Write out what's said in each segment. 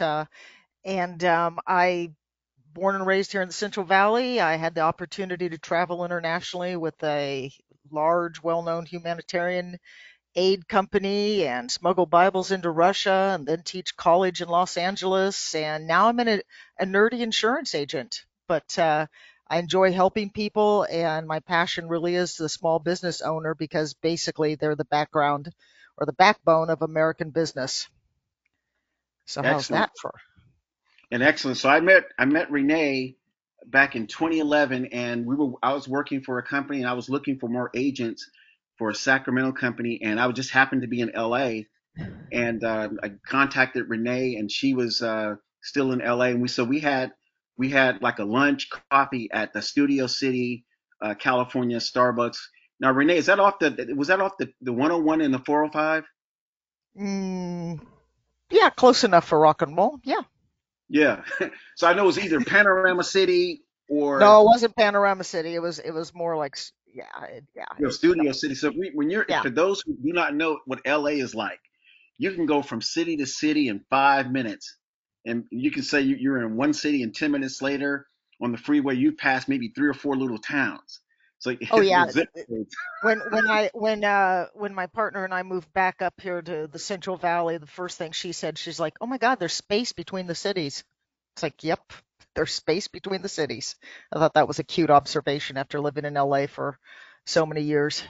Uh, and um, I born and raised here in the Central Valley. I had the opportunity to travel internationally with a large, well-known humanitarian aid company and smuggle Bibles into Russia and then teach college in Los Angeles. And now I'm a, a nerdy insurance agent, but uh, I enjoy helping people. And my passion really is the small business owner because basically they're the background or the backbone of American business. So how's Excellent. that for? And excellent. So I met I met Renee back in 2011, and we were I was working for a company, and I was looking for more agents for a Sacramento company, and I just happened to be in LA, and uh, I contacted Renee, and she was uh, still in LA, and we so we had we had like a lunch coffee at the Studio City, uh, California Starbucks. Now Renee, is that off the was that off the the 101 and the 405? Mm, yeah, close enough for rock and roll. Yeah. Yeah. so I know it was either Panorama City or No, it wasn't Panorama City. It was it was more like yeah, it, yeah, you know, Studio City. So we, when you're yeah. for those who do not know what LA is like, you can go from city to city in five minutes, and you can say you- you're in one city, and ten minutes later on the freeway you pass maybe three or four little towns. So Oh yeah, the zip codes. when when I when uh when my partner and I moved back up here to the Central Valley, the first thing she said, she's like, "Oh my God, there's space between the cities." It's like, "Yep, there's space between the cities." I thought that was a cute observation after living in LA for so many years.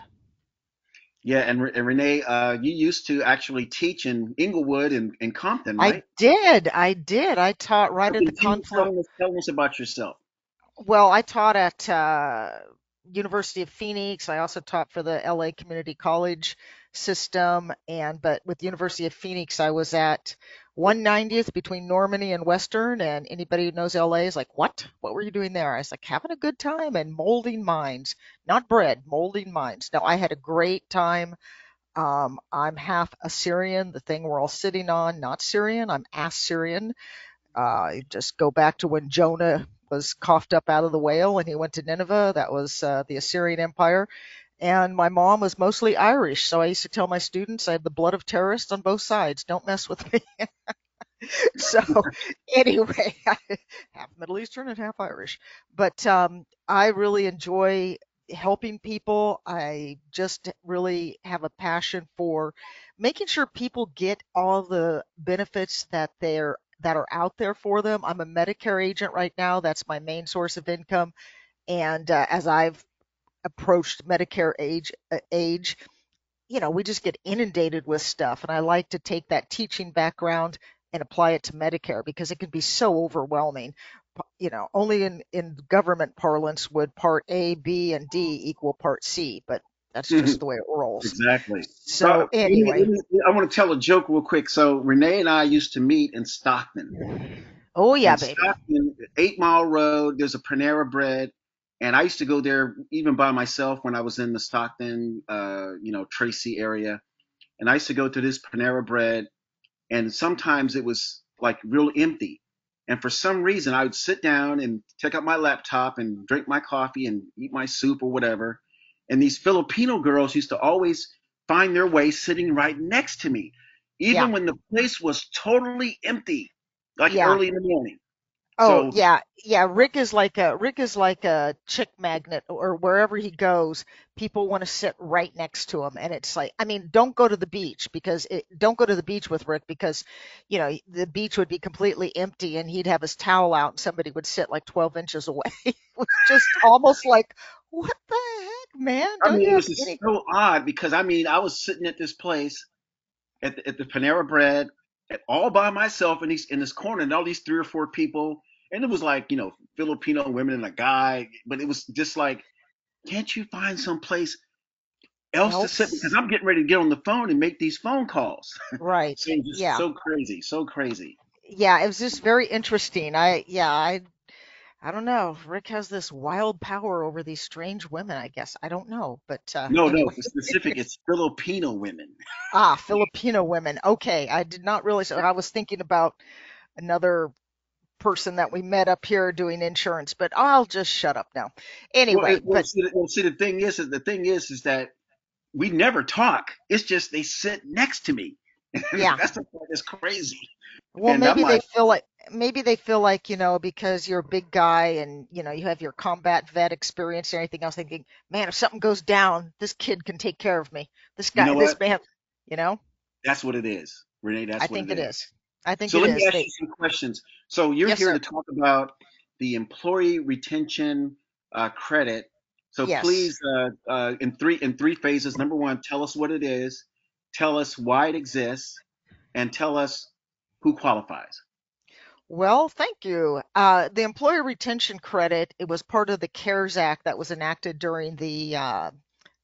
Yeah, and, and Renee, uh, you used to actually teach in Inglewood and, and Compton, right? I did, I did. I taught right at the confluence. tell us, tell us about yourself? Well, I taught at uh, University of Phoenix. I also taught for the LA Community College system, and but with University of Phoenix, I was at 190th between Normandie and Western. And anybody who knows LA is like, "What? What were you doing there?" I was like, "Having a good time and molding minds, not bread, molding minds." Now, I had a great time. Um, I'm half Assyrian, the thing we're all sitting on, not Syrian. I'm Assyrian. Uh, just go back to when Jonah was coughed up out of the whale and he went to Nineveh. That was uh, the Assyrian Empire. And my mom was mostly Irish. So I used to tell my students I have the blood of terrorists on both sides. Don't mess with me. so anyway, half Middle Eastern and half Irish. But um, I really enjoy helping people. I just really have a passion for making sure people get all the benefits that they're that are out there for them. I'm a Medicare agent right now. That's my main source of income. And uh, as I've approached Medicare age uh, age, you know, we just get inundated with stuff. And I like to take that teaching background and apply it to Medicare because it can be so overwhelming. You know, only in, in government parlance would part A, B, and D equal part C, but that's just the way it rolls. Exactly. So me, anyway, I want to tell a joke real quick. So Renee and I used to meet in Stockton. oh yeah, In baby. Stockton, Eight Mile Road, there's a Panera Bread, and I used to go there even by myself when I was in the Stockton, uh, you know, Tracy area. And I used to go to this Panera Bread, and sometimes it was like real empty. And for some reason, I would sit down and take out my laptop and drink my coffee and eat my soup or whatever. And these Filipino girls used to always find their way sitting right next to me, Yeah. even when the place was totally empty, like Yeah. early in the morning. Oh So yeah, yeah. Rick is like a Rick is like a chick magnet, or wherever he goes, people want to sit right next to him, and it's like, I mean, don't go to the beach because it, don't go to the beach with Rick because, you know, the beach would be completely empty, and he'd have his towel out, and somebody would sit like 12 inches away. It was just almost like, what the heck, man? I mean, you it have was any? so odd because I mean, I was sitting at this place at the, at the Panera Bread at, all by myself in these in this corner, and all these three or four people, and it was like you know Filipino women and a guy, but it was just like, can't you find some place else to sit? Because I'm getting ready to get on the phone and make these phone calls. Right. so Yeah. so crazy, so crazy. Yeah. It was just very interesting. I yeah. I I don't know. Rick has this wild power over these strange women, I guess. I don't know. But uh, No, no, for specific, it's Filipino women. Ah, Filipino women. Okay. I did not realize. I was thinking about another person that we met up here doing insurance, but I'll just shut up now. Well, Anyway, it, well, but see, the- well, see, the thing is, is the thing is, is that we never talk. It's just they sit next to me. yeah, That's the part that's crazy. Well, And maybe they feel like maybe they feel like, you know, because you're a big guy and, you know, you have your combat vet experience and everything else, thinking, man, if something goes down, this kid can take care of me. This you guy, know this what? man, you know, That's what it is, Renee. I That's what I think it is. is. I think it is. So let me is. ask you some questions. So you're yes, here sir. to talk about the employee retention uh, credit. So Yes. please, uh, uh, in three in three phases. Number one, tell us what it is, tell us why it exists, and tell us who qualifies. Well, thank you. Uh, the employee retention credit, it was part of the CARES Act that was enacted during the uh,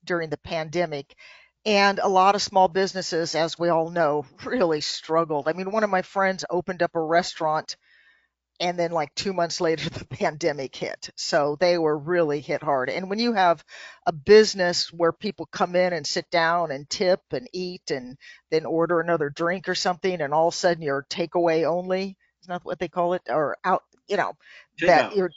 during the pandemic. And a lot of small businesses, as we all know, really struggled. I mean, one of my friends opened up a restaurant and then like two months later the pandemic hit so they were really hit hard and when you have a business where people come in and sit down and tip and eat and then order another drink or something and all of a sudden you're takeaway only is not what they call it or out you know Take that out. you're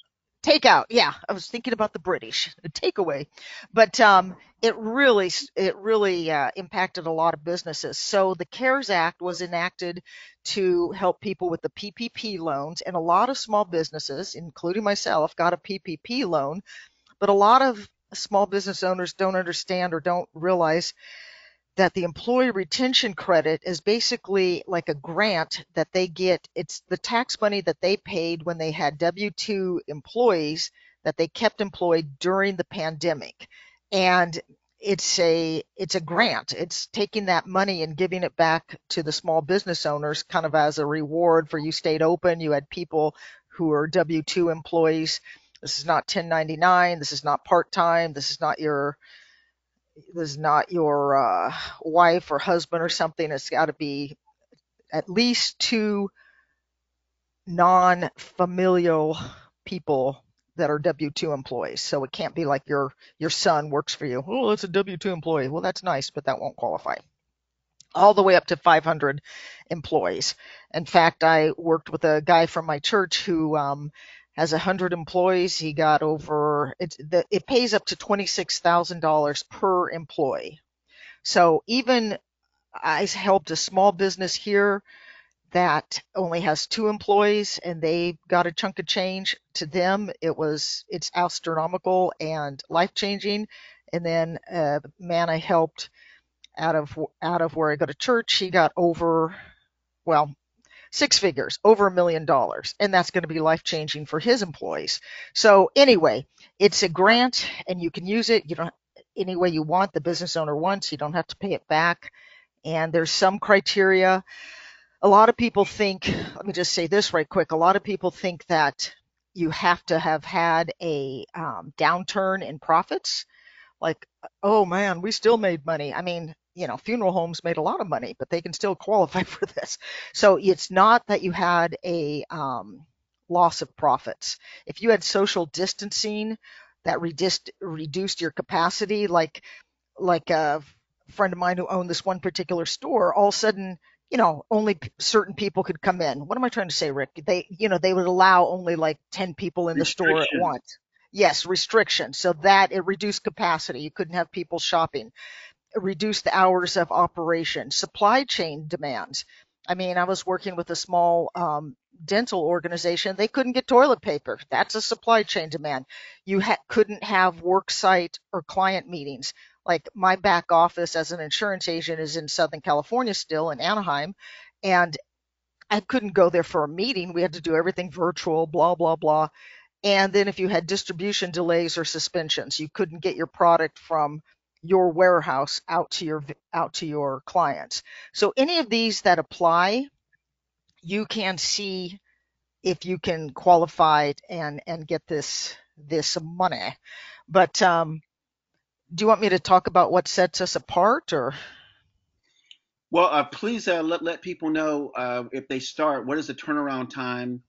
takeout yeah i was thinking about the british takeaway but um it really it really uh, impacted a lot of businesses so the cares act was enacted to help people with the PPP loans. And a lot of small businesses, including myself, got a PPP loan. But a lot of small business owners don't understand or don't realize that the employee retention credit is basically like a grant that they get. It's the tax money that they paid when they had W 2 employees that they kept employed during the pandemic. And it's a it's a grant. It's taking that money and giving it back to the small business owners kind of as a reward for you stayed open. You had people who are W2 employees. This is not 1099. This is not part-time. This is not your this is not your uh, wife or husband or something. It's got to be at least two non-familial people that are W-2 employees. So it can't be like your your son works for you. Oh, that's a W-2 employee. Well, that's nice, but that won't qualify. All the way up to 500 employees. In fact, I worked with a guy from my church who um, has 100 employees. He got over it's the, it pays up to $26,000 per employee. So even I helped a small business here that only has two employees and they got a chunk of change to them it was it's astronomical and life changing and then a man i helped out of out of where i go to church he got over well six figures over a million dollars and that's going to be life changing for his employees so anyway it's a grant and you can use it you don't any way you want the business owner wants you don't have to pay it back and there's some criteria a lot of people think, let me just say this right quick. A lot of people think that you have to have had a um, downturn in profits. Like, oh man, we still made money. I mean, you know, funeral homes made a lot of money, but they can still qualify for this. So it's not that you had a um, loss of profits. If you had social distancing that reduced reduced your capacity, like like a friend of mine who owned this one particular store, all of a sudden you know, only certain people could come in. What am I trying to say, Rick? They, you know, they would allow only like 10 people in the store at once. Yes, restrictions. So that it reduced capacity. You couldn't have people shopping. It reduced the hours of operation. Supply chain demands. I mean, I was working with a small um, dental organization. They couldn't get toilet paper. That's a supply chain demand. You ha- couldn't have work site or client meetings like my back office as an insurance agent is in Southern California still in Anaheim, and I couldn't go there for a meeting. We had to do everything virtual, blah, blah, blah. And then if you had distribution delays or suspensions, you couldn't get your product from your warehouse out to your out to your clients. So any of these that apply, you can see if you can qualify and and get this this money. But um, do you want me to talk about what sets us apart or Well, uh, please uh, let let people know uh, if they start. What is the turnaround time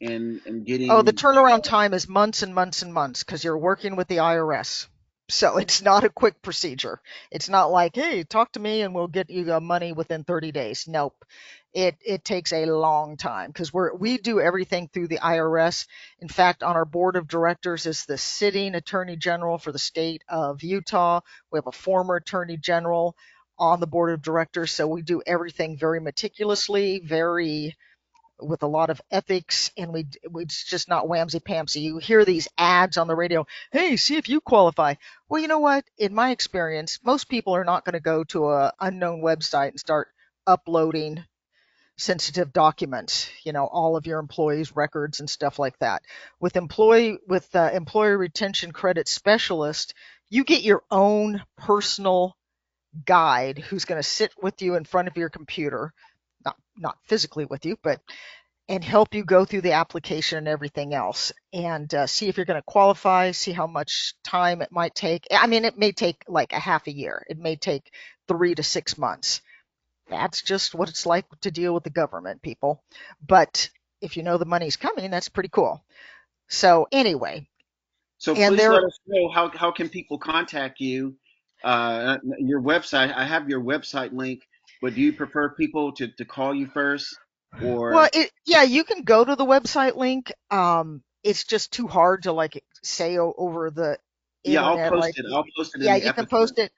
in in getting oh the turnaround time is months and months and months because you're working with the irs so it's not a quick procedure. It's not like hey talk to me and we'll get you the money within 30 days. Nope. It it takes a long time because we're we do everything through the irs in fact on our board of directors is the sitting attorney general for the state of utah. We have a former attorney general on the board of directors so we do everything very meticulously very with a lot of ethics and we it's just not whamsy pamsy. You hear these ads on the radio, hey, see if you qualify. Well, you know what? In my experience, most people are not going to go to a unknown website and start uploading sensitive documents, you know, all of your employees' records and stuff like that. With employee with uh, employee retention credit specialist, you get your own personal guide who's going to sit with you in front of your computer, not physically with you, but and help you go through the application and everything else and uh, see if you're going to qualify, see how much time it might take. I mean, it may take like a half a year. It may take 3 to 6 months that's just what it's like to deal with the government, people. But if you know the money's coming, that's pretty cool. So anyway, So please there, let us know how how can people contact you? Uh, your website. I have your website link, but do you prefer people to to call you first well, or? it, yeah, you can go to the website link. Um, it's just too hard to like say o- over the Yeah, I'll post Like, it. I'll post it yeah, the you can episode. post it,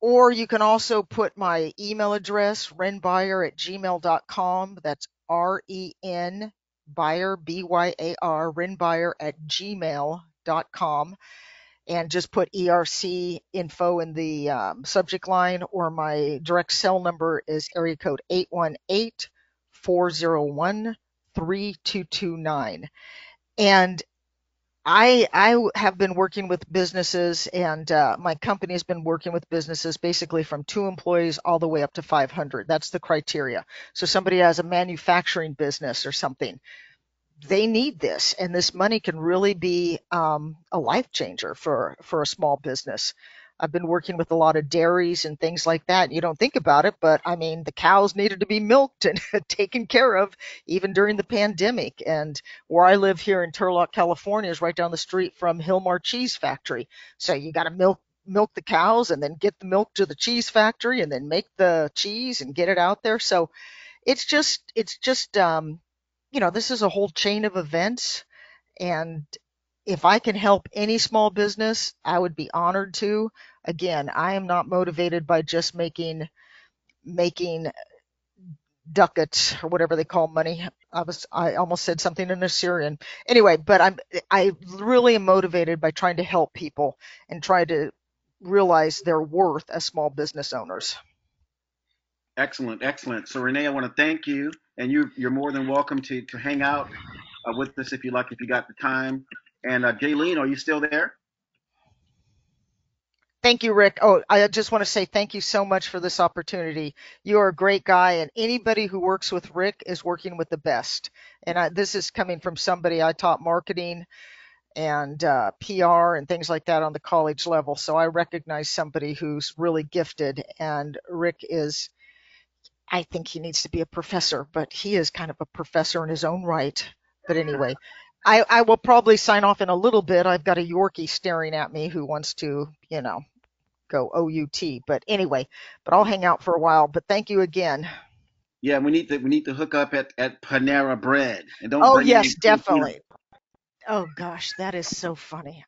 or you can also put my email address, renbuyer at gmail.com. That's R E N buyer, B Y A R, renbuyer at gmail.com. and just put ERC info in the um, subject line, or my direct cell number is area code 818 401 3229. And I I have been working with businesses, and uh, my company has been working with businesses basically from two employees all the way up to 500. That's the criteria. So somebody has a manufacturing business or something they need this, and this money can really be um, a life changer for for a small business. I've been working with a lot of dairies and things like that. You don't think about it, but I mean, the cows needed to be milked and taken care of even during the pandemic. And where I live here in Turlock, California, is right down the street from Hilmar Cheese Factory. So you got to milk milk the cows and then get the milk to the cheese factory and then make the cheese and get it out there. So it's just it's just um, you know, this is a whole chain of events. And if I can help any small business, I would be honored to. Again, I am not motivated by just making making ducats or whatever they call money. I was I almost said something in Assyrian. Anyway, but I'm I really am motivated by trying to help people and try to realize their worth as small business owners. Excellent, excellent. So Renee, I want to thank you, and you you're more than welcome to to hang out uh, with us if you like, if you got the time. And uh, Jaylene, are you still there? Thank you, Rick. Oh, I just want to say thank you so much for this opportunity. You are a great guy, and anybody who works with Rick is working with the best. And I, this is coming from somebody I taught marketing and uh, PR and things like that on the college level. So I recognize somebody who's really gifted, and Rick is, I think he needs to be a professor, but he is kind of a professor in his own right. But anyway, I, I will probably sign off in a little bit. I've got a Yorkie staring at me who wants to, you know, go OUT. But anyway, but I'll hang out for a while. But thank you again. Yeah, we need to we need to hook up at at Panera Bread, and don't Oh, yes, definitely. Oh gosh, that is so funny.